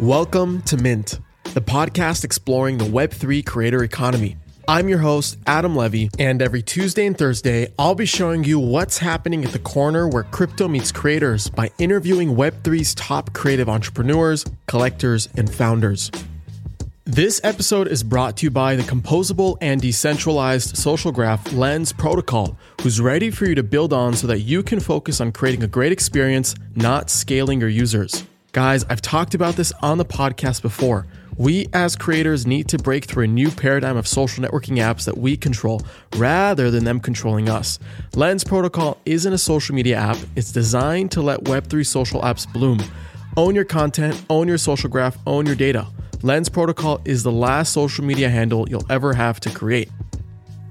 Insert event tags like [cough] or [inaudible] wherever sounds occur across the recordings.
Welcome to Mint, the podcast exploring the Web3 creator economy. I'm your host, Adam Levy, and every Tuesday and Thursday, I'll be showing you what's happening at the corner where crypto meets creators by interviewing Web3's top creative entrepreneurs, collectors, and founders. This episode is brought to you by the composable and decentralized social graph Lens Protocol, who's ready for you to build on so that you can focus on creating a great experience, not scaling your users. Guys, I've talked about this on the podcast before. We as creators need to break through a new paradigm of social networking apps that we control rather than them controlling us. Lens Protocol isn't a social media app, it's designed to let Web3 social apps bloom. Own your content, own your social graph, own your data. Lens Protocol is the last social media handle you'll ever have to create.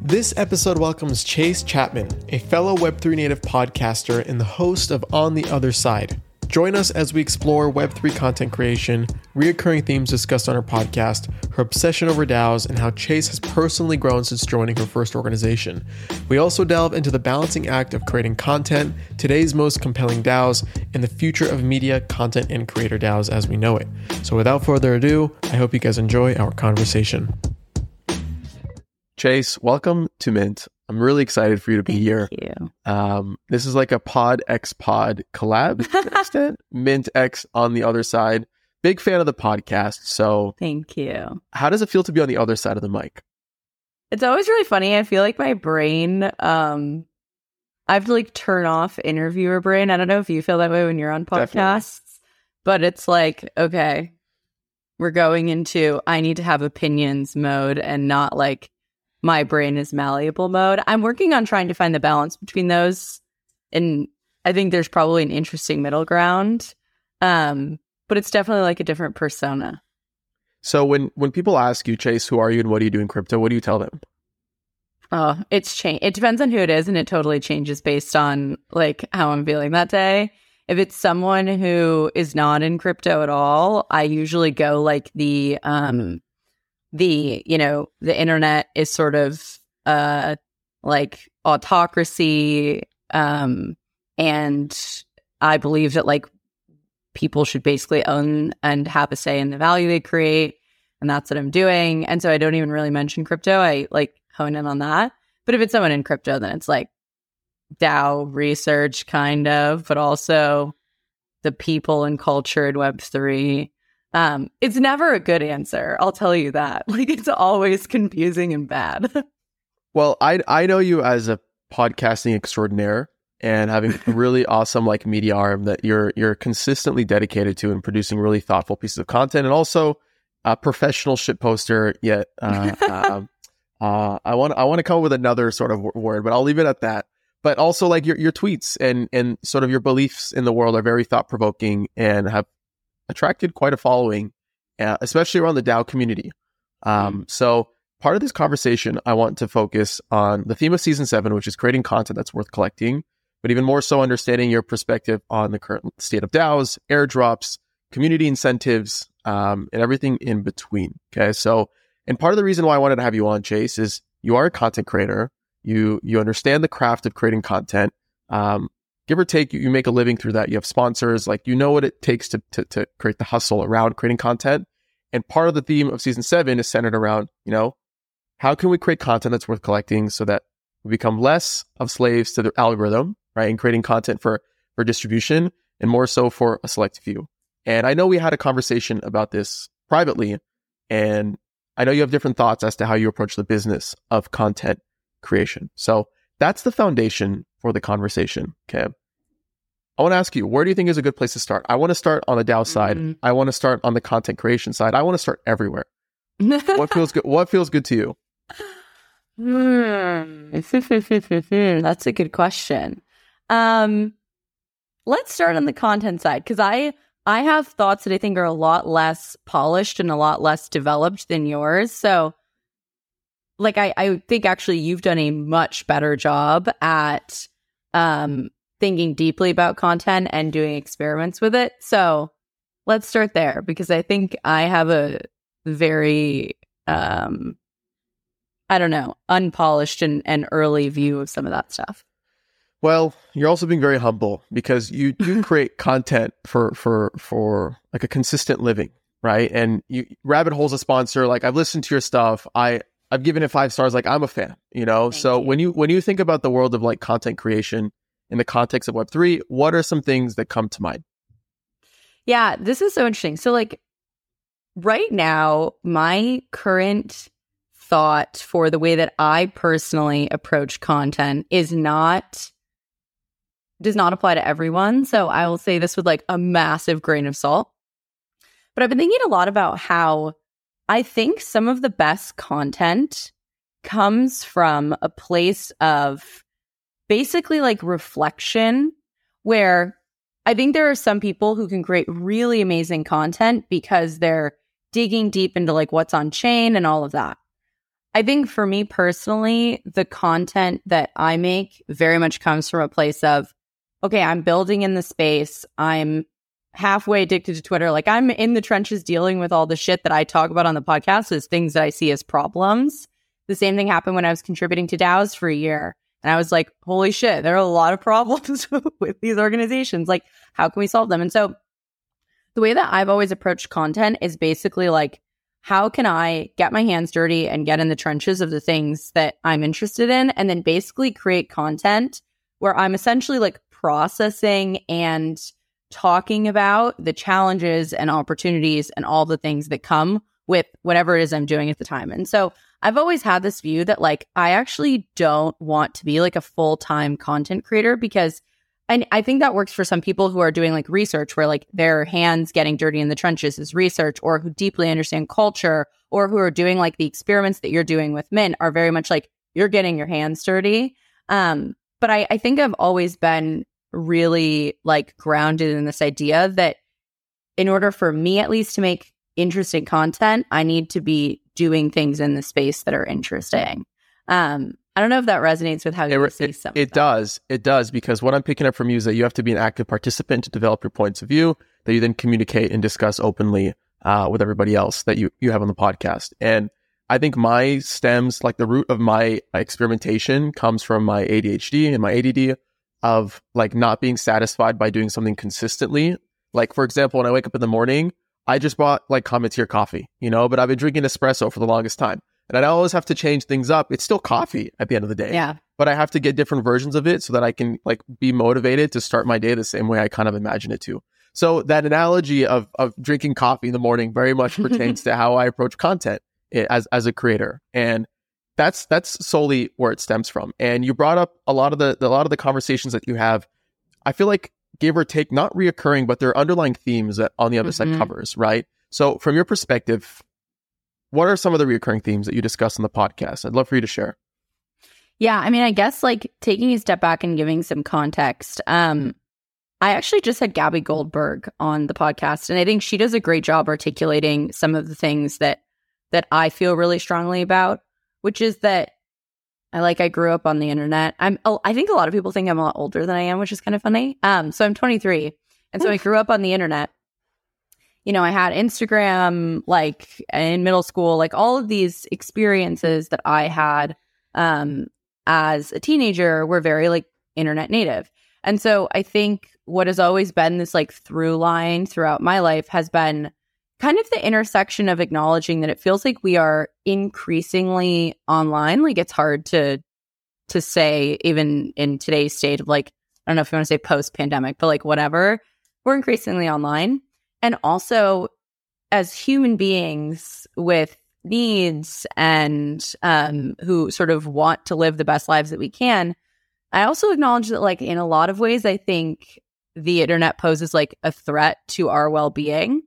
This episode welcomes Chase Chapman, a fellow Web3 native podcaster and the host of On the Other Side. Join us as we explore Web3 content creation, reoccurring themes discussed on her podcast, her obsession over DAOs, and how Chase has personally grown since joining her first organization. We also delve into the balancing act of creating content, today's most compelling DAOs, and the future of media, content, and creator DAOs as we know it. So without further ado, I hope you guys enjoy our conversation. Chase, welcome to Mint. I'm really excited for you to be Thank here. you. Um, this is like a Pod X Pod collab [laughs] extent. Mint X on the other side. Big fan of the podcast. So, Thank you. how does it feel to be on the other side of the mic? It's always really funny. I feel like my brain, um, I have to like turn off interviewer brain. I don't know if you feel that way when you're on Definitely. podcasts, but it's like, okay, we're going into I need to have opinions mode and not like my brain is malleable mode. I'm working on trying to find the balance between those. And I think there's probably an interesting middle ground. Um, but it's definitely like a different persona. So, when when people ask you, Chase, who are you and what do you do in crypto? What do you tell them? Oh, it's change. It depends on who it is, and it totally changes based on like how I'm feeling that day. If it's someone who is not in crypto at all, I usually go like the um the you know the internet is sort of uh like autocracy um and I believe that like people should basically own and have a say in the value they create and that's what I'm doing. And so I don't even really mention crypto. I like hone in on that. But if it's someone in crypto, then it's like DAO research, kind of, but also the people and culture in Web3. Um, it's never a good answer. I'll tell you that. [laughs] Like it's always confusing and bad. [laughs] Well, I I know you as a podcasting extraordinaire and having a [laughs] really awesome like media arm that you're you're consistently dedicated to and producing really thoughtful pieces of content and also a professional shit poster. Yet, uh, um, uh, I want I want to come up with another sort of word, but I'll leave it at that. But also, like your your tweets and and sort of your beliefs in the world are very thought provoking and have attracted quite a following, uh, especially around the DAO community. Um, so part of this conversation, I want to focus on the theme of season seven, which is creating content that's worth collecting, but even more so understanding your perspective on the current state of DAOs, airdrops, community incentives, um, and everything in between. Okay. So, and part of the reason why I wanted to have you on, Chase, is you are a content creator. You, you understand the craft of creating content. Um, give or take, you, you make a living through that. You have sponsors, like you know what it takes to, to, to create the hustle around creating content. And part of the theme of season seven is centered around, you know, how can we create content that's worth collecting so that we become less of slaves to the algorithm, right? And creating content for, for distribution and more so for a select few. And I know we had a conversation about this privately, and I know you have different thoughts as to how you approach the business of content creation. So that's the foundation for the conversation. Okay. I want to ask you, where do you think is a good place to start? I want to start on the DAO side. Mhm. I want to start on the content creation side. I want to start everywhere. [laughs] What feels good? What feels good to you? Hmm. [laughs] That's a good question. Um, let's start on the content side because I I have thoughts that I think are a lot less polished and a lot less developed than yours. So, like I I think actually you've done a much better job at um thinking deeply about content and doing experiments with it. So, let's start there because I think I have a very um I don't know, unpolished and, and early view of some of that stuff. Well, you're also being very humble because you do [laughs] create content for for for like a consistent living. right? And you Rabbit Hole's a sponsor. Like I've listened to your stuff. I I've given it five stars. Like I'm a fan, you know. Thank so you. when you when you think about the world of like content creation in the context of Web three, what are some things that come to mind? Yeah, this is so interesting. So, like, right now, my current thought for the way that I personally approach content is not, does not apply to everyone. So, I will say this with like a massive grain of salt. But I've been thinking a lot about how I think some of the best content comes from a place of basically like reflection where I think there are some people who can create really amazing content because they're digging deep into like what's on chain and all of that. I think for me personally, the content that I make very much comes from a place of, okay, I'm building in the space. I'm halfway addicted to Twitter. Like I'm in the trenches dealing with all the shit that I talk about on the podcast is things that I see as problems. The same thing happened when I was contributing to DAOs for a year. And I was like, holy shit, there are a lot of problems [laughs] with these organizations. Like, how can we solve them? And so the way that I've always approached content is basically like, how can I get my hands dirty and get in the trenches of the things that I'm interested in? And then basically create content where I'm essentially like processing and talking about the challenges and opportunities and all the things that come with whatever it is I'm doing at the time. And so I've always had this view that like I actually don't want to be like a full-time content creator because and I think that works for some people who are doing like research where like their hands getting dirty in the trenches is research or who deeply understand culture or who are doing like the experiments that you're doing with Mint are very much like you're getting your hands dirty. Um, but I, I think I've always been really like grounded in this idea that in order for me at least to make interesting content, I need to be doing things in the space that are interesting. Um, I don't know if that resonates with how you It, see it, some. it does. It does because what I'm picking up from you is that you have to be an active participant to develop your points of view that you then communicate and discuss openly uh, with everybody else that you you have on the podcast. And I think my stems, like the root of my experimentation, comes from my ADHD and my ADD of like not being satisfied by doing something consistently. Like for example, when I wake up in the morning, I just bought like Cometeer coffee, you know, but I've been drinking espresso for the longest time. And I always have to change things up. It's still coffee at the end of the day yeah. but I have to get different versions of it so that I can like be motivated to start my day the same way I kind of imagine it to. So that analogy of of drinking coffee in the morning very much [laughs] pertains to how I approach content eh, as as a creator, and that's that's solely where it stems from. And you brought up a lot of the, the a lot of the conversations that you have. I feel like give or take, not reoccurring, but there are underlying themes that on the other side Mhm. covers, right? So from your perspective, what are some of the reoccurring themes that you discuss on the podcast? I'd love for you to share. Yeah, I mean, I guess like taking a step back and giving some context. Um, I actually just had Gabby Goldberg on the podcast, and I think she does a great job articulating some of the things that that I feel really strongly about, which is that I like I grew up on the internet. I'm oh, I think a lot of people think I'm a lot older than I am, which is kind of funny. Um, so I'm 23, and so I grew up on the internet. You know, I had Instagram like in middle school, like all of these experiences that I had um as a teenager were very like internet native. And so I think what has always been this like through line throughout my life has been kind of the intersection of acknowledging that it feels like we are increasingly online. Like it's hard to to say even in today's state of like I don't know if you want to say post pandemic, but like whatever, we're increasingly online. And also as human beings with needs and um, who sort of want to live the best lives that we can. I also acknowledge that, like, in a lot of ways, I think the internet poses like a threat to our well being.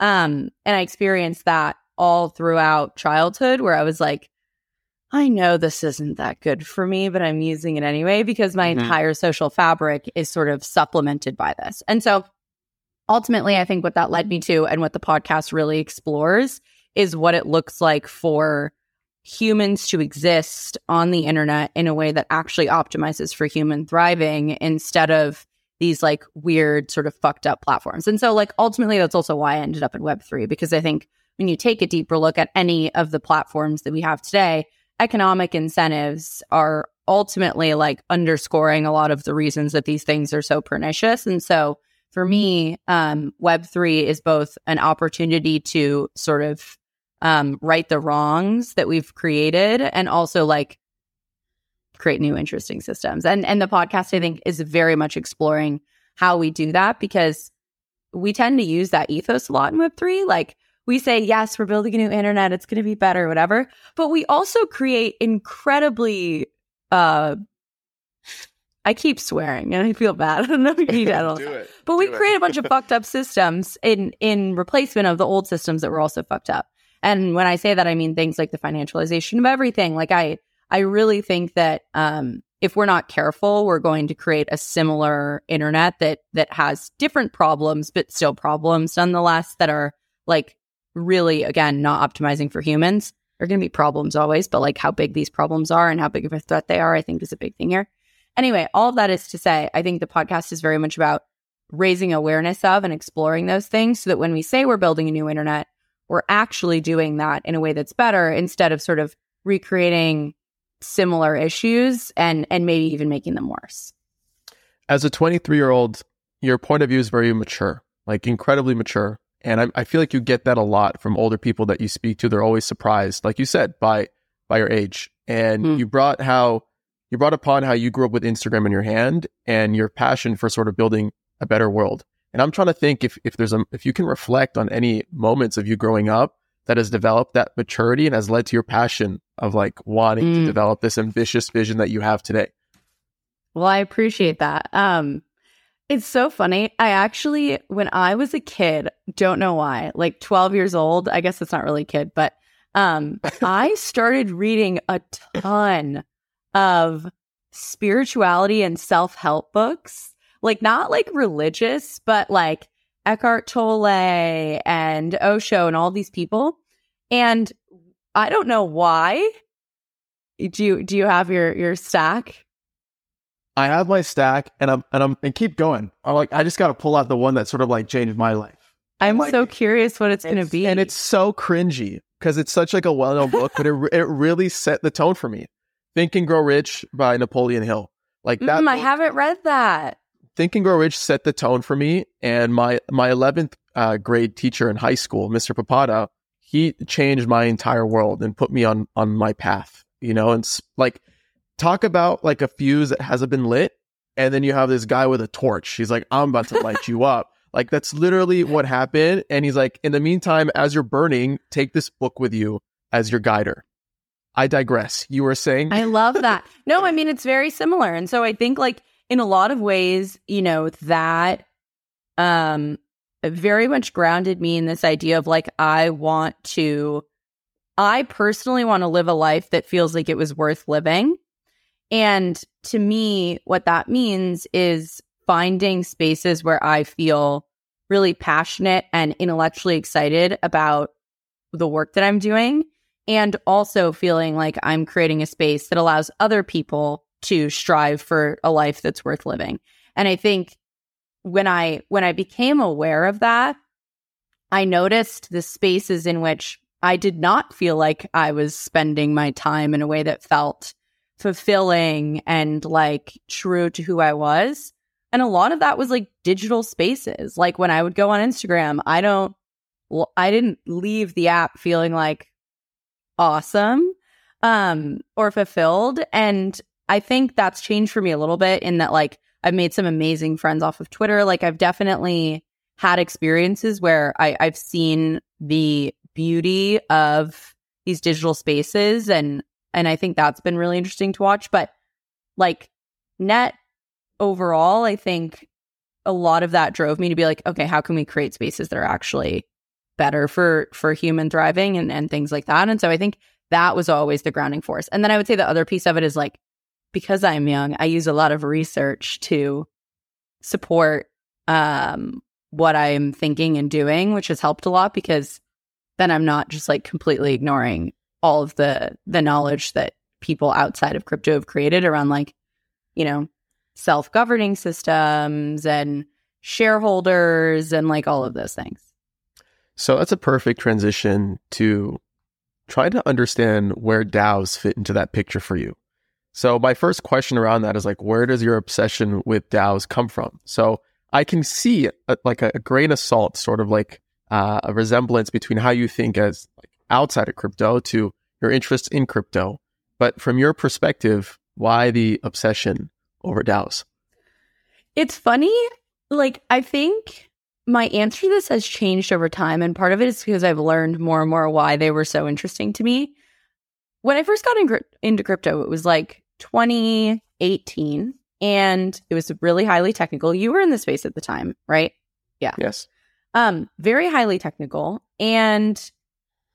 Um, and I experienced that all throughout childhood where I was like, I know this isn't that good for me, but I'm using it anyway because my Mhm. entire social fabric is sort of supplemented by this. And so ultimately, I think what that led me to and what the podcast really explores is what it looks like for humans to exist on the internet in a way that actually optimizes for human thriving instead of these like weird sort of fucked up platforms. And so like ultimately that's also why I ended up in web3 because I think when you take a deeper look at any of the platforms that we have today, economic incentives are ultimately like underscoring a lot of the reasons that these things are so pernicious. And so for me, um, Web3 is both an opportunity to sort of um, right the wrongs that we've created and also like create new interesting systems. And and the podcast I think is very much exploring how we do that because we tend to use that ethos a lot in Web3. Like we say, yes, we're building a new internet, it's going to be better, whatever. But we also create incredibly, uh, I keep swearing and I feel bad. [laughs] I [laughs] don't know if you need that. Do it. But we Do it. create a bunch of [laughs] fucked up systems in in replacement of the old systems that were also fucked up. And when I say that, I mean things like the financialization of everything. Like I, I really think that um, if we're not careful, we're going to create a similar internet that that has different problems, but still problems nonetheless that are like really again not optimizing for humans. There are going to be problems always, but like how big these problems are and how big of a threat they are, I think is a big thing here. Anyway, all of that is to say, I think the podcast is very much about raising awareness of and exploring those things so that when we say we're building a new internet, we're actually doing that in a way that's better instead of sort of recreating similar issues and and maybe even making them worse. As a 23 year old, your point of view is very mature, like incredibly mature. And I, I feel like you get that a lot from older people that you speak to. They're always surprised, like you said, by by your age. And Mm. you brought how you brought upon how you grew up with Instagram in your hand and your passion for sort of building a better world. And I'm trying to think if if there's a if you can reflect on any moments of you growing up that has developed that maturity and has led to your passion of like wanting to Mm. develop this ambitious vision that you have today. Well, I appreciate that. Um it's so funny. I actually when I was a kid, don't know why, like 12 years old, I guess it's not really a kid, but um [laughs] I started reading a ton of spirituality and self-help books. Like not like religious, but like Eckhart Tolle and Osho and all these people. And I don't know why. Do you do you have your your stack? I have my stack, and I'm and I'm and keep going. I'm like, I just got to pull out the one that sort of like changed my life. I'm Like- so curious what it's going to be. and it's so cringy because it's such like a well-known book, but it it really set the tone for me. Think and Grow Rich by Napoleon Hill, like that. Mm, I haven't read that. Think and Grow Rich set the tone for me, and my my eleventh uh, grade teacher in high school, Mr. Papada, he changed my entire world and put me on on my path. You know, and like talk about like a fuse that hasn't been lit, and then you have this guy with a torch. He's like, "I'm about to light you up." [laughs] Like that's literally what happened. And he's like, "In the meantime, as you're burning, take this book with you as your guider." I digress. You were saying I love that. No, I [laughs] mean it's very similar. And so I think like in a lot of ways, you know, that um very much grounded me in this idea of like I want to I personally want to live a life that feels like it was worth living. And to me, what that means is finding spaces where I feel really passionate and intellectually excited about the work that I'm doing and also feeling like I'm creating a space that allows other people to strive for a life that's worth living. And I think when I when I became aware of that, I noticed the spaces in which I did not feel like I was spending my time in a way that felt fulfilling and like true to who I was. And a lot of that was like digital spaces. Like when I would go on Instagram, I don't I didn't leave the app feeling like awesome um or fulfilled and I think that's changed for me a little bit in that like I've made some amazing friends off of Twitter. Like I've definitely had experiences where I, I've seen the beauty of these digital spaces and and I think that's been really interesting to watch. But like net overall, I think a lot of that drove me to be like, okay, how can we create spaces that are actually better for for human thriving and, and things like that? And so I think that was always the grounding force. And then I would say the other piece of it is like because I'm young, I use a lot of research to support um, what I'm thinking and doing, which has helped a lot because then I'm not just like completely ignoring all of the the knowledge that people outside of crypto have created around like, you know, self-governing systems and shareholders and like all of those things. So that's a perfect transition to try to understand where DAOs fit into that picture for you. So my first question around that is like, where does your obsession with DAOs come from? So I can see a, like a, a grain of salt, sort of like uh, a resemblance between how you think as like outside of crypto to your interest in crypto. But from your perspective, why the obsession over DAOs? It's funny. Like, I think my answer to this has changed over time. And part of it is because I've learned more and more why they were so interesting to me. When I first got in, into crypto, it was like 2018 and it was really highly technical. You were in the space at the time, right? Yeah. Yes. Um, very highly technical. And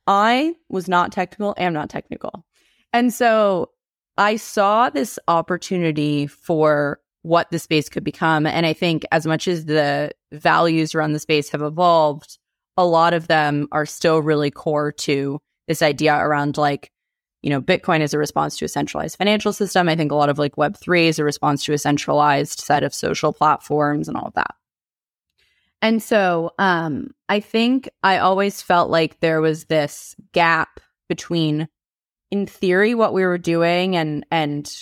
I was not technical, am not technical. And so I saw this opportunity for what the space could become. And I think as much as the values around the space have evolved, a lot of them are still really core to this idea around like, you know, Bitcoin is a response to a centralized financial system. I think a lot of like Web3 is a response to a centralized set of social platforms and all of that. And so um, I think I always felt like there was this gap between, in theory, what we were doing and and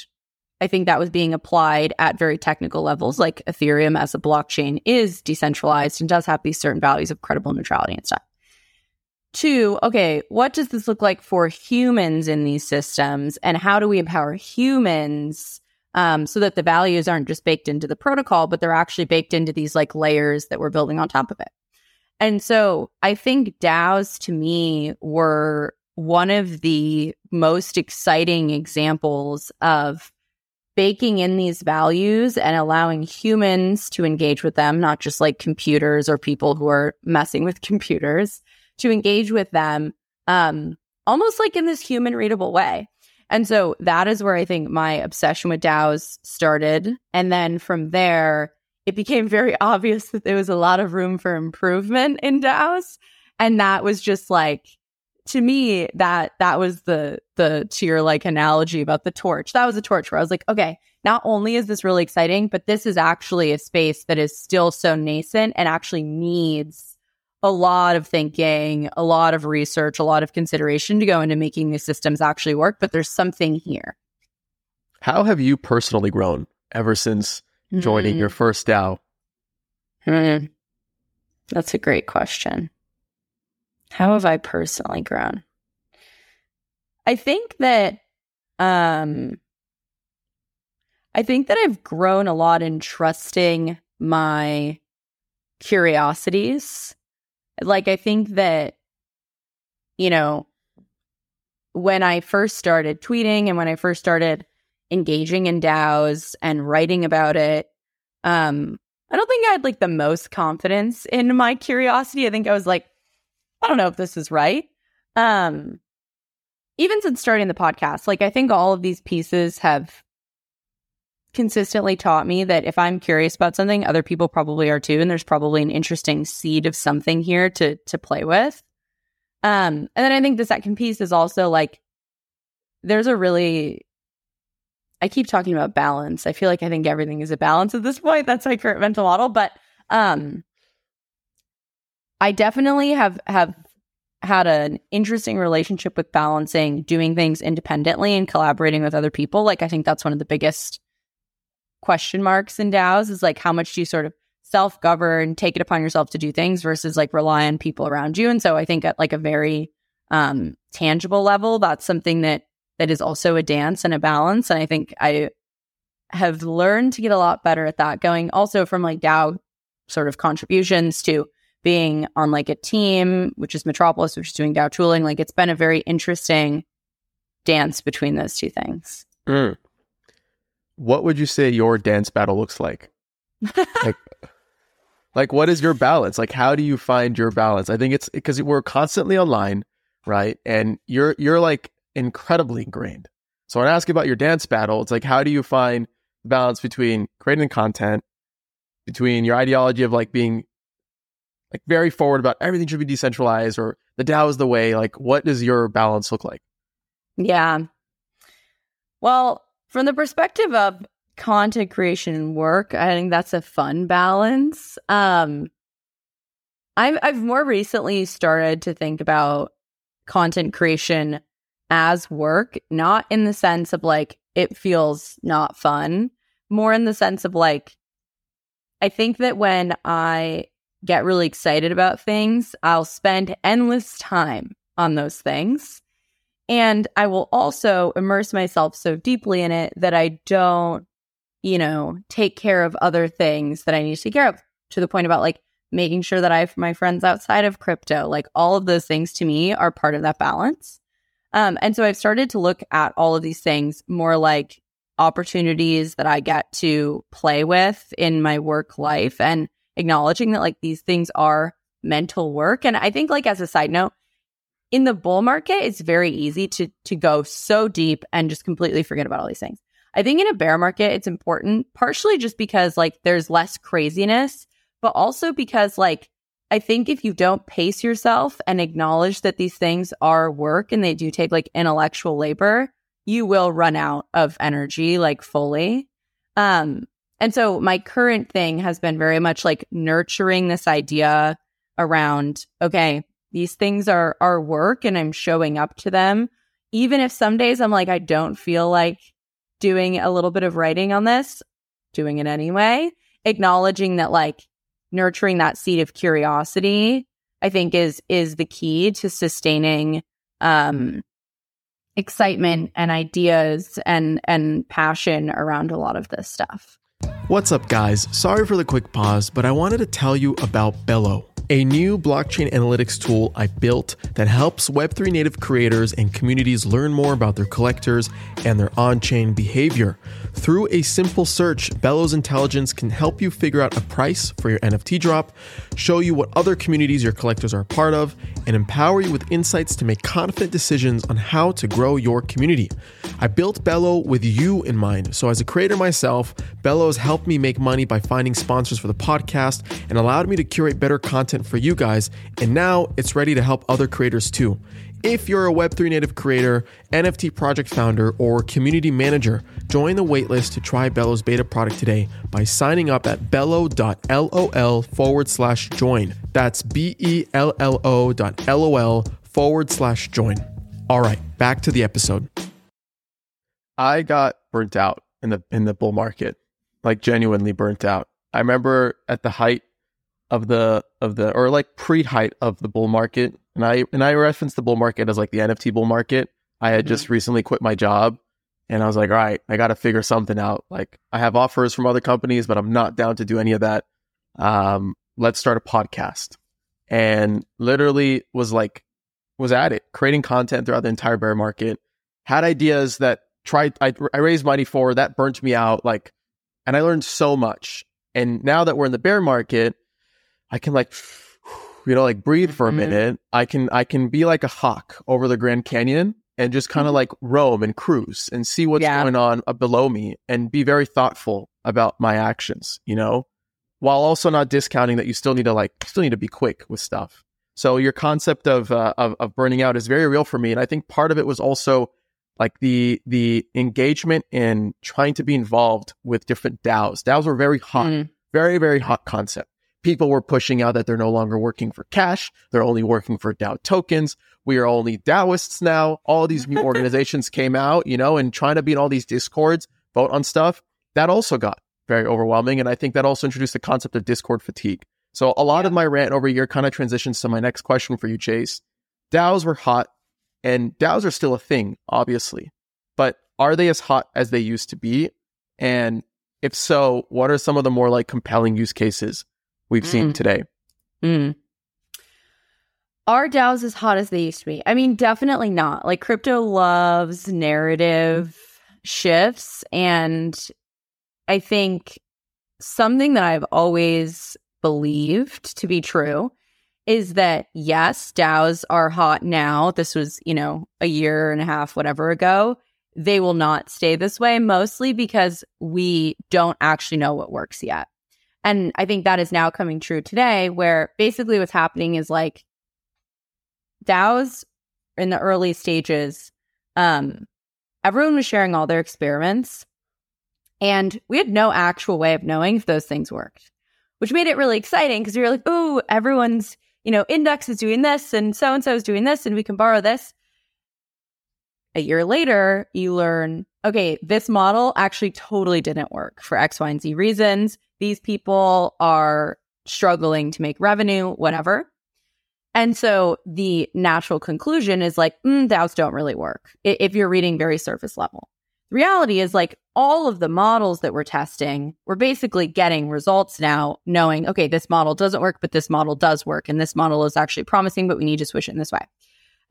I think that was being applied at very technical levels, like Ethereum as a blockchain is decentralized and does have these certain values of credible neutrality and stuff. Two, okay, what does this look like for humans in these systems? And how do we empower humans um, so that the values aren't just baked into the protocol, but they're actually baked into these like layers that we're building on top of it. And so I think DAOs to me were one of the most exciting examples of baking in these values and allowing humans to engage with them, not just like computers or people who are messing with [laughs] computers, to engage with them um, almost like in this human readable way. And so that is where I think my obsession with DAOs started. And then from there, it became very [laughs] obvious that there was a lot of room for improvement in DAOs. And that was just like, to me, that that was the the to your like analogy about the torch. That was a torch where I was like, okay, not only is this really exciting, but this is actually a space that is still so nascent and actually needs a lot of thinking, a lot of research, a lot of consideration to go into making these systems actually work, but there's something here. How have you personally grown ever since joining mm-hmm. your first DAO? Hmm. That's a great question. How have I personally grown? I think that um I think that I've grown a lot in trusting my curiosities like, I think that, you know, when I first started tweeting and when I first started engaging in DAOs and writing about it, um, I don't think I had like the most confidence in my curiosity. I think I was like, I don't know if this is right. Um, even since starting the podcast, like I think all of these pieces have consistently taught me that if I'm curious about something, other people probably are too, and there's probably an interesting seed of something here to to play with. Um, and then I think the second piece is also like there's a really I keep talking about balance. I feel like I think everything is a balance at this point. That's my current mental model. But um I definitely have have had an interesting relationship with balancing doing things independently and collaborating with other people. Like I think that's one of the biggest question marks in DAOs is like how much do you sort of self govern, take it upon yourself to do things versus like rely on people around you. And so I think at like a very um, tangible level, that's something that that is also a dance and a balance. And I think I have learned to get a lot better at that. Going also from like DAO sort of contributions to being on like a team, which is Metropolis, which is doing DAO tooling. Like it's been a very interesting dance between those two things. Mm what would you say your dance battle looks like? like, [laughs] like what is your balance? Like, how do you find your balance? I think it's because we're constantly online, right? And you're you're like incredibly ingrained. So when I ask about your dance battle, it's like, how do you find balance between creating content, between your ideology of like being like very forward about everything should be decentralized or the DAO is the way. Like, what does your balance look like? Yeah. Well, from the perspective of content creation and work, I think that's a fun balance. Um, I've I've more recently started to think about content creation as work, not in the sense of like it feels not fun, more in the sense of like I think that when I get really excited about things, I'll spend endless time on those things. And I will also immerse myself so deeply in it that I don't, you know, take care of other things that I need to take care of to the point about like making sure that I have my friends outside of crypto. Like all of those things to me are part of that balance. Um, and so I've started to look at all of these things more like opportunities that I get to play with in my work life and acknowledging that like these things are mental work. And I think like as a side note, in the bull market, it's very easy to to go so deep and just completely forget about all these things. I think in a bear market, it's important partially just because like there's less craziness, but also because like I think if you don't pace yourself and acknowledge that these things are work and they do take like intellectual labor, you will run out of energy like fully. Um and so my current thing has been very much like nurturing this idea around okay, these things are are work and I'm showing up to them. Even if some days I'm like, I don't feel like doing a little bit of writing on this, doing it anyway, acknowledging that like nurturing that seed of curiosity, I think is is the key to sustaining um excitement and ideas and and passion around a lot of this stuff. What's up guys? Sorry for the quick pause, but I wanted to tell you about Bello a new blockchain analytics tool I built that helps Web3 native creators and communities learn more about their collectors and their on chain behavior. Through a simple search, Bellows Intelligence can help you figure out a price for your NFT drop, show you what other communities your collectors are a part of, and empower you with insights to make confident decisions on how to grow your community. I built Bello with you in mind. So, as a creator myself, Bello has helped me make money by finding sponsors for the podcast and allowed me to curate better content for you guys. And now it's ready to help other creators too. If you're a Web3 native creator, NFT project founder, or community manager, join the waitlist to try Bello's beta product today by signing up at bello.lol forward slash join. That's B E L L O dot LOL forward slash join. All right, back to the episode. I got burnt out in the in the bull market, like genuinely burnt out. I remember at the height of the of the or like pre-height of the bull market, and I and I referenced the bull market as like the NFT bull market. I had just mm-hmm. recently quit my job, and I was like, all right, I got to figure something out. Like I have offers from other companies, but I'm not down to do any of that. Um, let's start a podcast, and literally was like was at it, creating content throughout the entire bear market. Had ideas that tried I, I raised money for that burnt me out like and i learned so much and now that we're in the bear market i can like [sighs] you know like breathe for a mm-hmm. minute i can i can be like a hawk over the grand canyon and just kind of mm-hmm. like roam and cruise and see what's yeah. going on below me and be very thoughtful about my actions you know while also not discounting that you still need to like still need to be quick with stuff so your concept of, uh, of of burning out is very real for me and i think part of it was also like the the engagement in trying to be involved with different DAOs. DAOs were very hot, mm. very very hot concept. People were pushing out that they're no longer working for cash; they're only working for DAO tokens. We are only DAOists now. All these new [laughs] organizations came out, you know, and trying to be in all these discords, vote on stuff. That also got very overwhelming, and I think that also introduced the concept of Discord fatigue. So a lot yeah. of my rant over here kind of transitions to my next question for you, Chase. DAOs were hot and DAOs are still a thing, obviously, but are they as hot as they used to be? And if so, what are some of the more like compelling use cases we've mm. seen today? Mm. Are DAOs as hot as they used to be? I mean, definitely not. Like crypto loves narrative shifts. And I think something that I've always believed to be true is that yes, DAOs are hot now. This was, you know, a year and a half, whatever ago. They will not stay this way, mostly because we don't actually know what works yet. And I think that is now coming true today, where basically what's happening is like DAOs in the early stages, um, everyone was sharing all their experiments. And we had no actual way of knowing if those things worked, which made it really exciting because we were like, oh, everyone's you know, index is doing this and so and so is doing this and we can borrow this. a year later, you learn, okay, this model actually totally didn't work for X, Y, and Z reasons. These people are struggling to make revenue, whatever. And so the natural conclusion is like, mm, DAOs don't really work if you're reading very surface level. The reality is like all of the models that we're testing, we're basically getting results now, knowing, okay, this model doesn't work, but this model does work. And this model is actually promising, but we need to switch it in this way.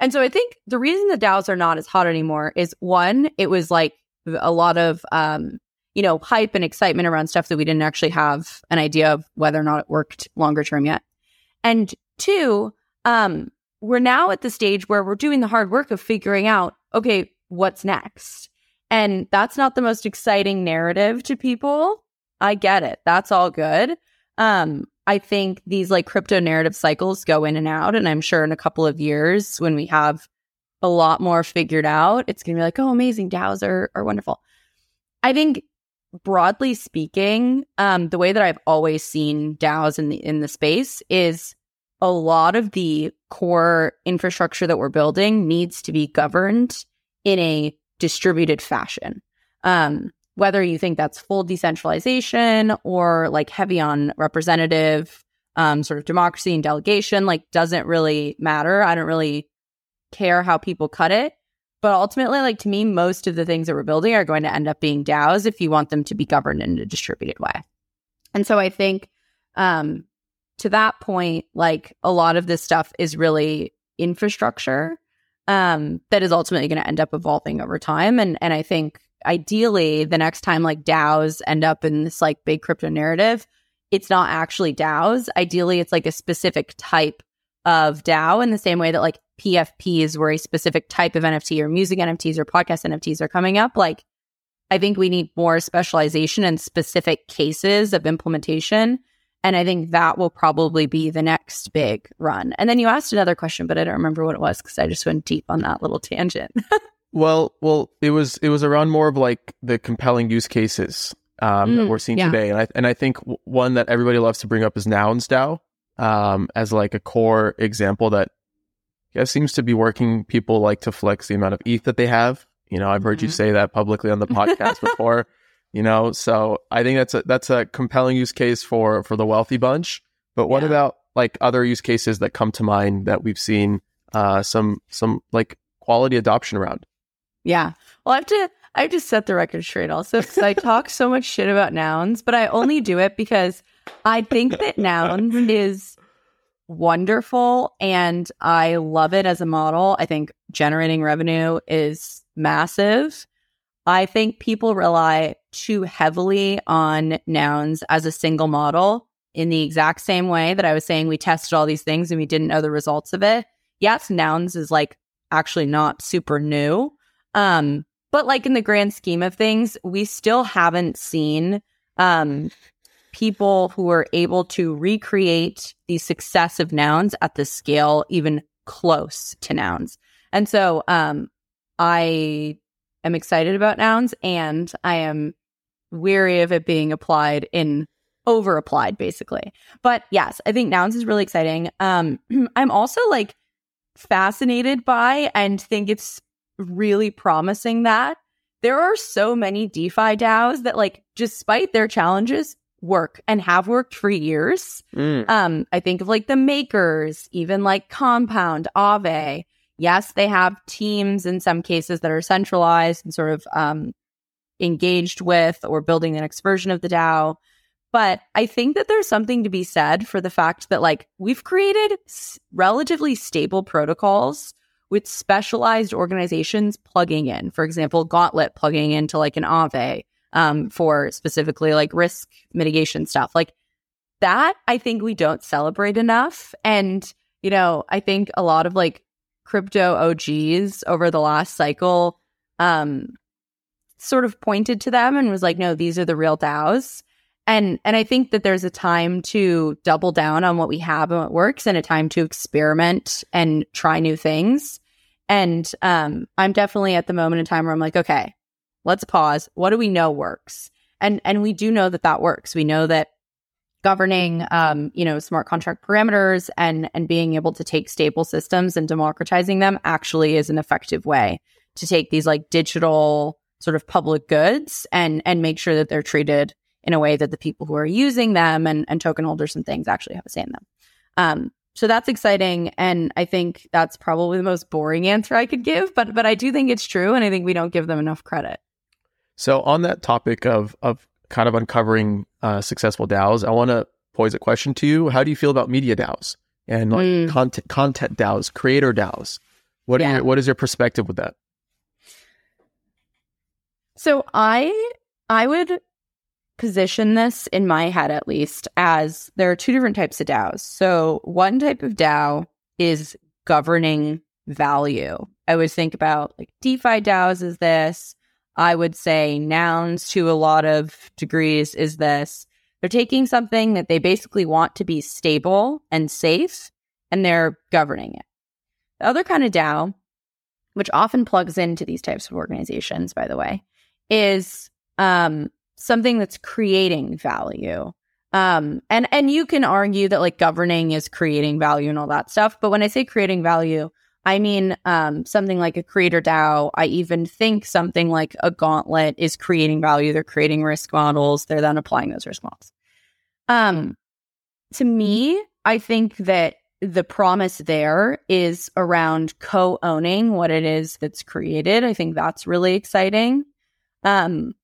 And so I think the reason the DAOs are not as hot anymore is one, it was like a lot of, um, you know, hype and excitement around stuff that we didn't actually have an idea of whether or not it worked longer term yet. And two, um, we're now at the stage where we're doing the hard work of figuring out, okay, what's next? And that's not the most exciting narrative to people. I get it. That's all good. Um, I think these like crypto narrative cycles go in and out. And I'm sure in a couple of years, when we have a lot more figured out, it's going to be like, oh, amazing. DAOs are, are wonderful. I think broadly speaking, um, the way that I've always seen DAOs in the in the space is a lot of the core infrastructure that we're building needs to be governed in a distributed fashion. Um, whether you think that's full decentralization or like heavy on representative um, sort of democracy and delegation, like doesn't really matter. I don't really care how people cut it. But ultimately, like to me, most of the things that we're building are going to end up being DAOs if you want them to be governed in a distributed way. And so I think um, to that point, like a lot of this stuff is really infrastructure um, that is ultimately going to end up evolving over time. And and I think ideally the next time like DAOs end up in this like big crypto narrative, it's not actually DAOs. Ideally, it's like a specific type of DAO in the same way that like PFPs were a specific type of NFT or music NFTs or podcast NFTs are coming up. Like, I think we need more specialization and specific cases of implementation and I think that will probably be the next big run. And then you asked another question, but I don't remember what it was because I just went deep on that little tangent. [laughs] well, well, it was it was around more of like the compelling use cases um, mm, that we're seeing yeah. today, and I and I think one that everybody loves to bring up is Nouns DAO um, as like a core example that yeah, seems to be working. People like to flex the amount of ETH that they have. You know, I've heard mm-hmm. you say that publicly on the podcast [laughs] before you know? So i think that's a that's a compelling use case for for the wealthy bunch. But what yeah. about like other use cases that come to mind that we've seen uh some some like quality adoption around? Yeah. Well i have to i have to set the record straight also because i [laughs] talk so much shit about nouns but i only do it because i think that nouns is wonderful and i love it as a model. I think generating revenue is massive I think people rely too heavily on nouns as a single model in the exact same way that I was saying we tested all these things and we didn't know the results of it. Yes, nouns is like actually not super new. Um, but like in the grand scheme of things, we still haven't seen um people who are able to recreate the success of nouns at the scale even close to nouns. And so um I am excited about nouns and I am weary of it being applied in over applied basically. But yes, I think nouns is really exciting. Um [clears throat] I'm also like fascinated by and think it's really promising that there are so many DeFi DAOs that like despite their challenges work and have worked for years. Mm. Um I think of like the makers, even like Compound, Aave, Yes, they have teams in some cases that are centralized and sort of um, engaged with or building the next version of the DAO. But I think that there's something to be said for the fact that, like, we've created s- relatively stable protocols with specialized organizations plugging in. For example, Gauntlet plugging into like an Aave um, for specifically like risk mitigation stuff. Like that, I think we don't celebrate enough. And, you know, I think a lot of like crypto OGs over the last cycle um, sort of pointed to them and was like, no, these are the real DAOs. And and I think that there's a time to double down on what we have and what works and a time to experiment and try new things. And um, I'm definitely at the moment in time where I'm like, okay, let's pause. What do we know works? And and we do know that that works. We know that governing um, you know smart contract parameters and and being able to take stable systems and democratizing them actually is an effective way to take these like digital sort of public goods and and make sure that they're treated in a way that the people who are using them and, and token holders and things actually have a say in them. Um, so that's exciting, and I think that's probably the most boring answer I could give, but but I do think it's true, and I think we don't give them enough credit. So on that topic of of kind of uncovering uh, successful DAOs, I want to pose a question to you. How do you feel about media DAOs and like Mm. content content DAOs, creator DAOs? What yeah. your, what is your perspective with that? So I I would position this in my head at least as there are two different types of DAOs. So one type of DAO is governing value. I would think about like DeFi DAOs is this. I would say Nouns to a lot of degrees is this. They're taking something that they basically want to be stable and safe and they're governing it. The other kind of DAO, which often plugs into these types of organizations, by the way, is um, something that's creating value. Um, and and you can argue that like governing is creating value and all that stuff. But when I say creating value, I mean um, something like a creator DAO. I even think something like a Gauntlet is creating value. They're creating risk models. They're then applying those risk models. Um, to me, I think that the promise there is around co-owning what it is that's created. I think that's really exciting. Um,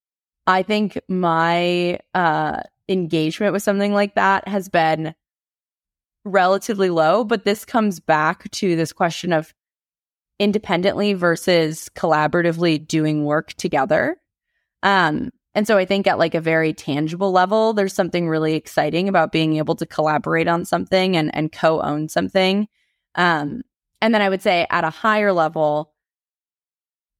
I think my uh, engagement with something like that has been relatively low, but this comes back to this question of independently versus collaboratively doing work together. Um, and so I think at like a very tangible level, there's something really exciting about being able to collaborate on something and, and co-own something. Um, and then I would say at a higher level,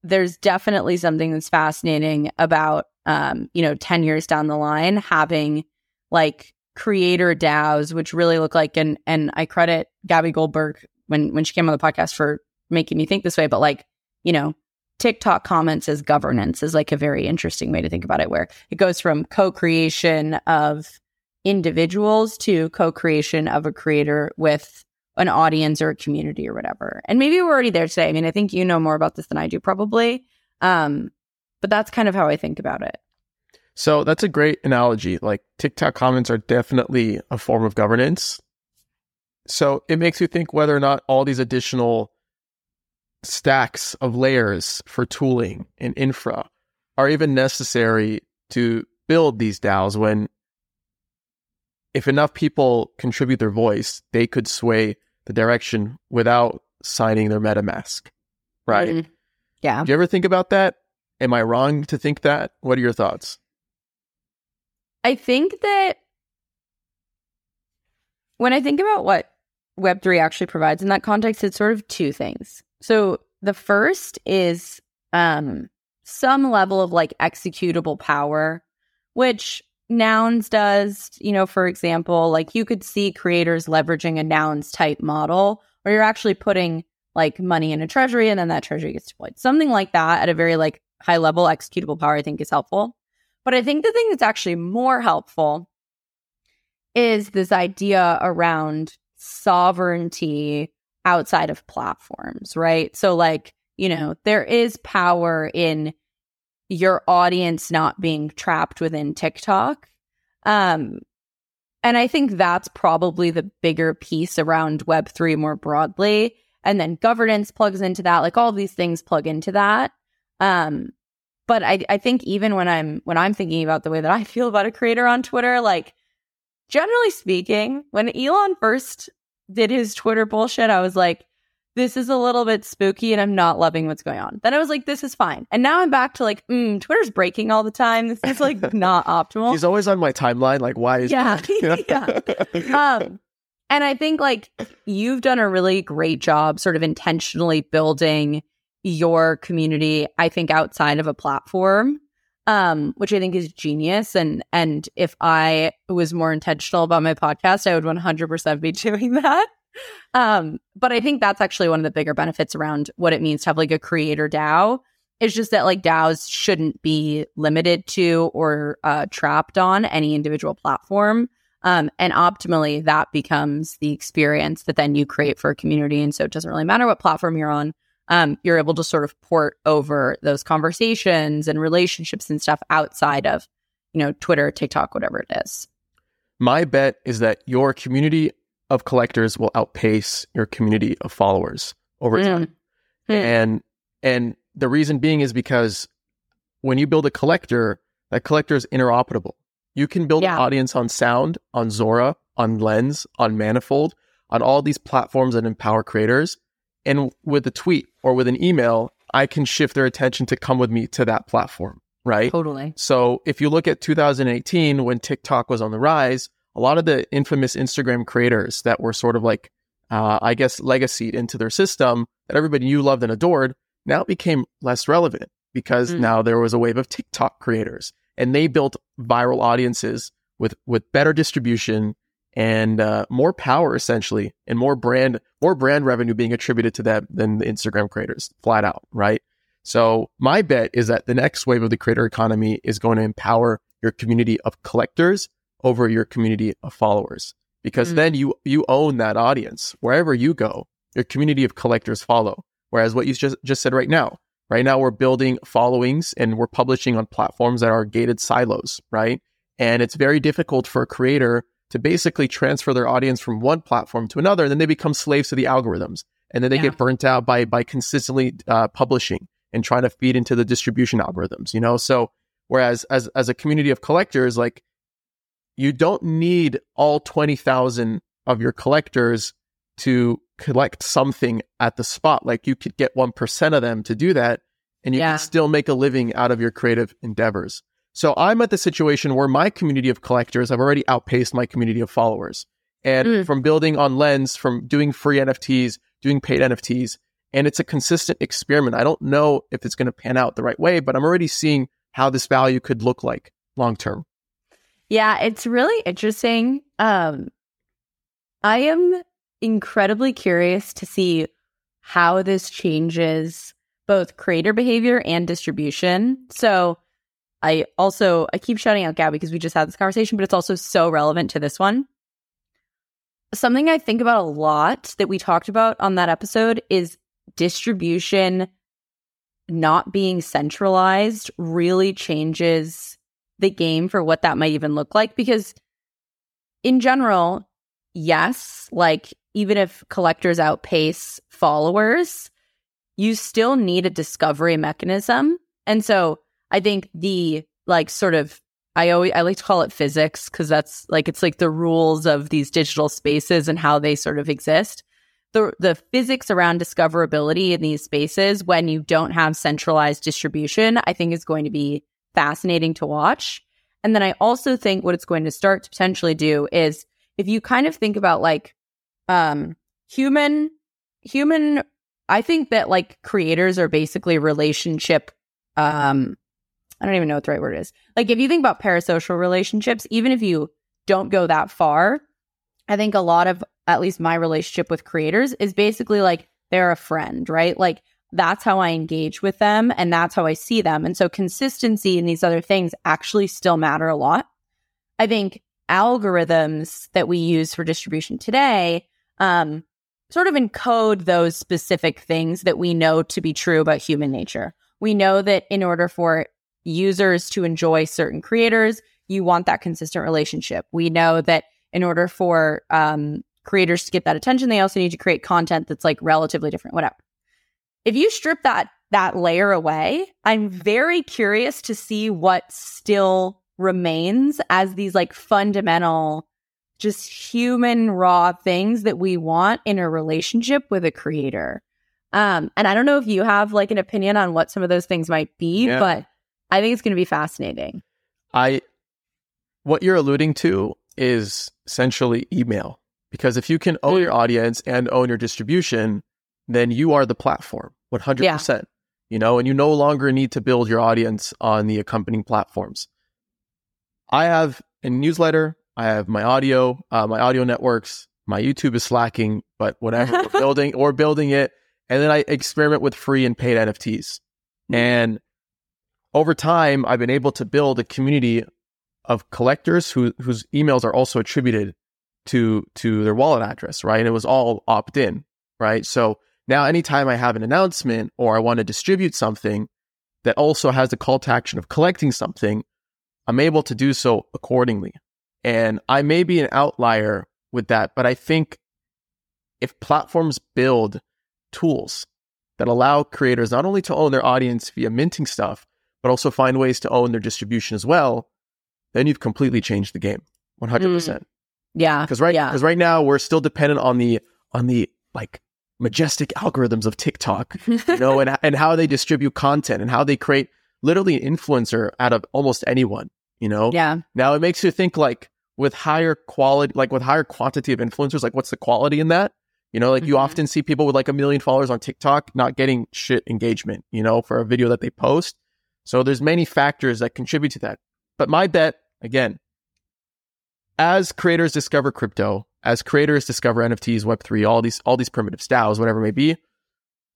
there's definitely something that's fascinating about um, you know, 10 years down the line, having like creator DAOs, which really look like and and I credit Gabby Goldberg when when she came on the podcast for making me think this way, but like, you know, TikTok comments as governance is like a very interesting way to think about it, where it goes from co-creation of individuals to co-creation of a creator with an audience or a community or whatever. And maybe we're already there today. I mean, I think you know more about this than I do, probably. Um, but that's kind of how I think about it. So that's a great analogy. Like TikTok comments are definitely a form of governance. So it makes you think whether or not all these additional stacks of layers for tooling and infra are even necessary to build these DAOs when if enough people contribute their voice, they could sway the direction without signing their MetaMask. Right. Mhm. Yeah. Do you ever think about that? Am I wrong to think that? What are your thoughts? I think that when I think about what Web3 actually provides in that context, it's sort of two things. So the first is um, some level of like executable power, which Nouns does. You know, for example, like you could see creators leveraging a Nouns type model where you're actually putting like money in a treasury and then that treasury gets deployed. Something like that at a very like high level executable power, I think is helpful. But I think the thing that's actually more helpful is this idea around sovereignty outside of platforms, right? So, like, you know, there is power in your audience not being trapped within TikTok. Um, and I think that's probably the bigger piece around Web3 more broadly. And then governance plugs into that. Like all these things plug into that. Um, but I, I think even when I'm when I'm thinking about the way that I feel about a creator on Twitter, like generally speaking, when Elon first did his Twitter bullshit, I was like, this is a little bit spooky and I'm not loving what's going on. Then I was like, this is fine. And now I'm back to like, mm, Twitter's breaking all the time. This is like [laughs] not optimal. He's always on my timeline. Like, why is Yeah. [laughs] [laughs] yeah. Um, and I think like you've done a really great job sort of intentionally building your community, I think outside of a platform. Um, which I think is genius. And and if I was more intentional about my podcast, I would 100% be [laughs] doing that. Um, but I think that's actually one of the bigger benefits around what it means to have like a creator DAO. It's just that like DAOs shouldn't be limited to or uh, trapped on any individual platform. Um, and optimally, that becomes the experience that then you create for a community. And so it doesn't really matter what platform you're on. Um, you're able to sort of port over those conversations and relationships and stuff outside of, you know, Twitter, TikTok, whatever it is. My bet is that your community of collectors will outpace your community of followers over time. Mm. And and the reason being is because when you build a collector, that collector is interoperable. You can build Yeah. an audience on Sound, on Zora, on Lens, on Manifold, on all these platforms that empower creators. And with a tweet or with an email, I can shift their attention to come with me to that platform, right? Totally. So if you look at 2018 when TikTok was on the rise, a lot of the infamous Instagram creators that were sort of like, uh, I guess, legacy into their system that everybody knew, loved, and adored now became less relevant because Mm. now there was a wave of TikTok creators and they built viral audiences with with better distribution and uh, more power essentially and more brand more brand revenue being attributed to them than the Instagram creators flat out right? So my bet is that the next wave of the creator economy is going to empower your community of collectors over your community of followers because Mm. then you you own that audience. Wherever you go your community of collectors follow. Whereas what you just just said right now right now we're building followings and we're publishing on platforms that are gated silos right? And it's very difficult for a creator to basically transfer their audience from one platform to another and then they become slaves to the algorithms and then they Yeah. get burnt out by by consistently uh, publishing and trying to feed into the distribution algorithms you know so whereas as as a community of collectors like you don't need all 20,000 of your collectors to collect something at the spot like you could get 1% of them to do that and you Yeah. can still make a living out of your creative endeavors so i'm at the situation where my community of collectors have already outpaced my community of followers and Mm. from building on Lens from doing free nfts doing paid nfts and it's a consistent experiment i don't know if it's going to pan out the right way but i'm already seeing how this value could look like long term Yeah, it's really interesting. Um, I am incredibly curious to see how this changes both creator behavior and distribution. So I also I keep shouting out Gabby because we just had this conversation, but it's also so relevant to this one. Something I think about a lot that we talked about on that episode is distribution not being centralized really changes the game for what that might even look like because in general yes like even if collectors outpace followers you still need a discovery mechanism and so i think the like sort of i always i like to call it physics because that's like it's like the rules of these digital spaces and how they sort of exist the the physics around discoverability in these spaces when you don't have centralized distribution i think is going to be fascinating to watch. And then I also think what it's going to start to potentially do is if you kind of think about like um human human I think that like creators are basically relationship um I don't even know what the right word is. Like if you think about parasocial relationships, even if you don't go that far, I think a lot of at least my relationship with creators is basically like they're a friend, right? Like that's how I engage with them and that's how I see them. And so consistency and these other things actually still matter a lot. I think algorithms that we use for distribution today um, sort of encode those specific things that we know to be true about human nature. We know that in order for users to enjoy certain creators, you want that consistent relationship. We know that in order for um, creators to get that attention, they also need to create content that's like relatively different, whatever. If you strip that that layer away, I'm very curious to see what still remains as these like fundamental just human raw things that we want in a relationship with a creator. Um and I don't know if you have like an opinion on what some of those things might be, Yeah. but I think it's going to be fascinating. I what you're alluding to is essentially email because if you can own Mm. your audience and own your distribution, then you are the platform 100%. You know, and you no longer need to build your audience on the accompanying platforms. I have a newsletter, I have my audio, uh, my audio networks, my YouTube is slacking, but whatever, we're [laughs] building we're building it and then I experiment with free and paid NFTs. And over time, I've been able to build a community of collectors who, whose emails are also attributed to to their wallet address, right? And it was all opt in, right? So Now, anytime I have an announcement or I want to distribute something that also has the call to action of collecting something, I'm able to do so accordingly. And I may be an outlier with that, but I think if platforms build tools that allow creators not only to own their audience via minting stuff, but also find ways to own their distribution as well, then you've completely changed the game 100%. Mm. Yeah. Because right, yeah. because right now we're still dependent on the, on the like majestic algorithms of TikTok, you know, and, [laughs] and how they distribute content and how they create literally an influencer out of almost anyone, you know? yeah. Now it makes you think like with higher quality, like with higher quantity of influencers, like what's the quality in that? You know, like you Mhm. often see people with like a million followers on TikTok not getting shit engagement, you know, for a video that they post. So there's many factors that contribute to that. But my bet, again, as creators discover crypto, as creators discover NFTs, Web3, all these all these primitive styles, whatever it may be,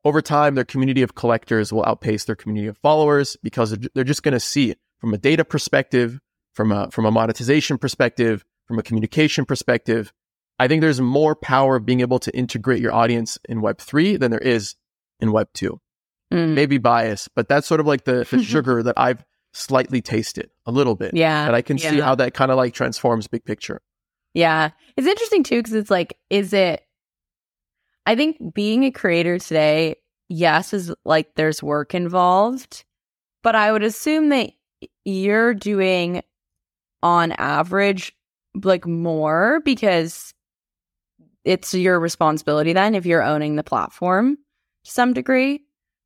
over time their community of collectors will outpace their community of followers because they're, just going to see from a data perspective, from a from a monetization perspective, from a communication perspective. I think there's more power of being able to integrate your audience in Web3 than there is in Web2 Mm. maybe bias, but that's sort of like the, the [laughs] sugar that I've slightly tasted a little bit. Yeah. And I can see how that kind of like transforms big picture. Yeah. It's interesting too, because it's like, is it, I think being a creator today, yes, is like there's work involved, but I would assume that you're doing on average like more because it's your responsibility then if you're owning the platform to some degree.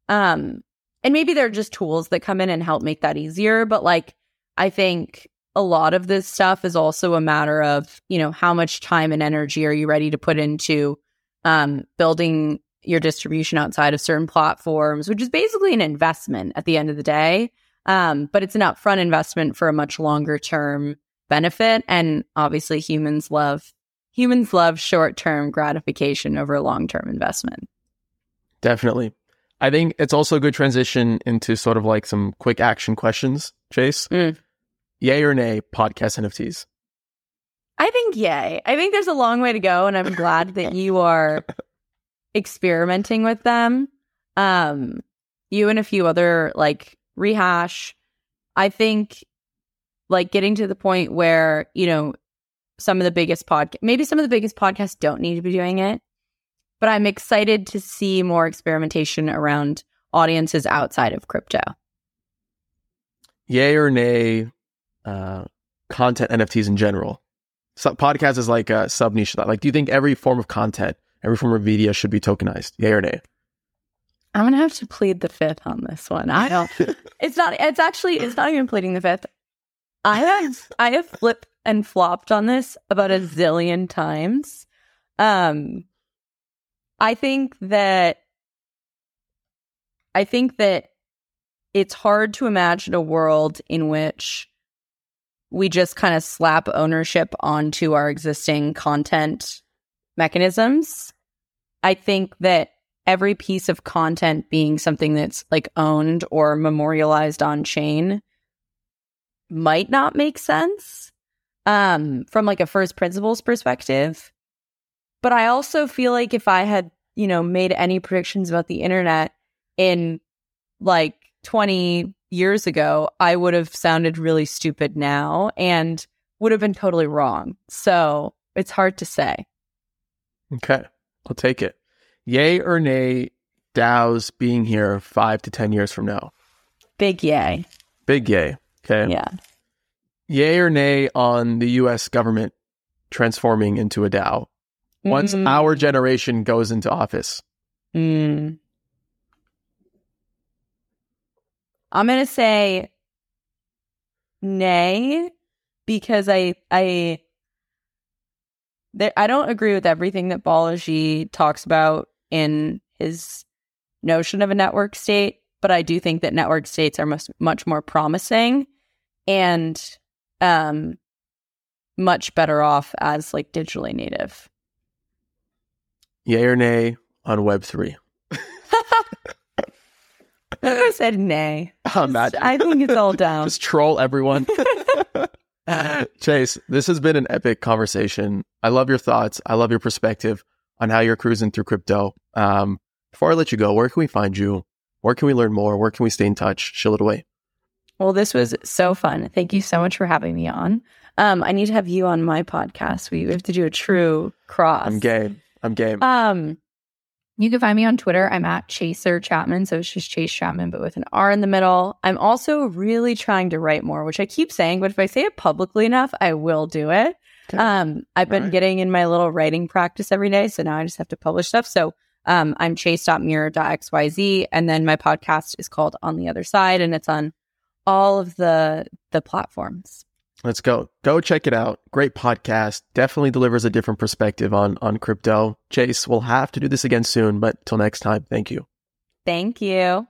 Um, and maybe they're just tools that come in and help make that easier, but like, I think a lot of this stuff is also a matter of you know how much time and energy are you ready to put into um, building your distribution outside of certain platforms which is basically an investment at the end of the day. Um, but it's an upfront investment for a much longer term benefit. And obviously humans love humans love short term gratification over long term investment. Definitely. I think it's also a good transition into sort of like some quick action questions, Chase. Mm. Yay or nay, podcast NFTs? I think yay. I think there's a long way to go, and I'm glad that you are [laughs] experimenting with them. Um, you and a few other like Rehash. I think like getting to the point where you know some of the biggest podcast maybe some of the biggest podcasts don't need to be doing it, but I'm excited to see more experimentation around audiences outside of crypto. Yay or nay, uh, content NFTs in general? So, podcast is like a sub niche. Like, do you think every form of content, every form of media should be tokenized? Yay or nay? I'm gonna have to plead the fifth on this one. I don't. [laughs] it's not. It's actually. It's not even pleading the fifth. I have. I have flipped and flopped on this about a zillion times. Um, I think that. I think that it's hard to imagine a world in which we just kind of slap ownership onto our existing content mechanisms. I think that every piece of content being something that's like owned or memorialized on chain might not make sense um from like a first principles perspective but i also feel like if i had you know made any predictions about the internet in like 20 years ago i would have sounded really stupid now and would have been totally wrong so it's hard to say Okay, I'll take it. Yay or nay, DAOs being here five to 10 years from now? big yay Big yay. Okay. yeah Yay or nay on the US government transforming into a DAO once Mm. our generation goes into office? Mm. I'm gonna say nay because I I there, I don't agree with everything that Balaji talks about in his notion of a network state, but I do think that network states are much much more promising and um much better off as like digitally native. Yay or nay on Web3? I [laughs] said nay. Imagine. I think it's all down. Just troll everyone. [laughs] Chase, this has been an epic conversation. I love your thoughts. I love your perspective on how you're cruising through crypto. Um, before I let you go, where can we find you? Where can we learn more? Where can we stay in touch? Chill it away. Well, this was so fun. Thank you so much for having me on. Um, I need to have you on my podcast. We have to do a true cross. I'm game. I'm game. Um, you can find me on Twitter. I'm at Chaser Chapman. So it's just Chase Chapman, but with an R in the middle. I'm also really trying to write more, which I keep saying, but if I say it publicly enough, I will do it. Okay. Um, I've been Right. getting in my little writing practice every day. So now I just have to publish stuff. So um, I'm chase.mirror.xyz. And then my podcast is called On the Other Side, and it's on all of the the platforms. Let's go. Go check it out. Great podcast. Definitely delivers a different perspective on on crypto. Chase, we'll have to do this again soon, but till next time, thank you. Thank you.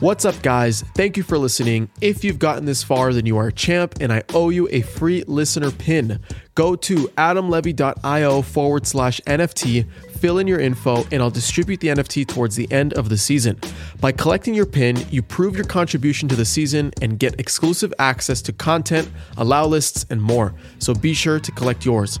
What's up, guys? Thank you for listening. If you've gotten this far, then you are a champ, and I owe you a free listener pin. Go to adamlevy.io forward slash NFT, fill in your info, and I'll distribute the NFT towards the end of the season. By collecting your pin, you prove your contribution to the season and get exclusive access to content, allow lists, and more. So be sure to collect yours.